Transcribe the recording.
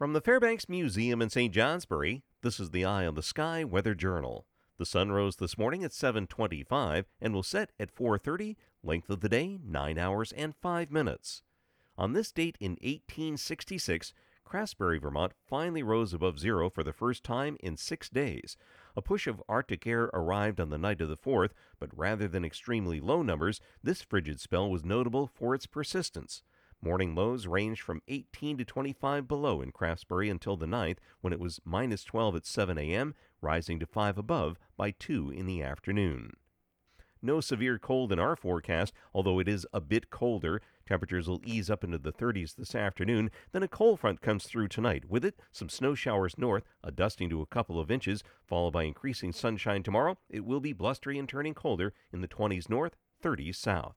From the Fairbanks Museum in St. Johnsbury, this is the Eye on the Sky Weather Journal. The sun rose this morning at 7:25 and will set at 4:30. Length of the day 9 hours and 5 minutes. On this date in 1866, Craftsbury, Vermont finally rose above zero for the first time in 6 days. A push of Arctic air arrived on the night of the 4th, but rather than extremely low numbers, this frigid spell was notable for its persistence. Morning lows ranged from 18 to 25 below in Craftsbury until the 9th, when it was minus 12 at 7 a.m., rising to 5 above by 2 in the afternoon. No severe cold in our forecast, although it is a bit colder. Temperatures will ease up into the 30s this afternoon. Then a cold front comes through tonight. With it, some snow showers north, a dusting to a couple of inches, followed by increasing sunshine tomorrow. It will be blustery and turning colder in the 20s north, 30s south.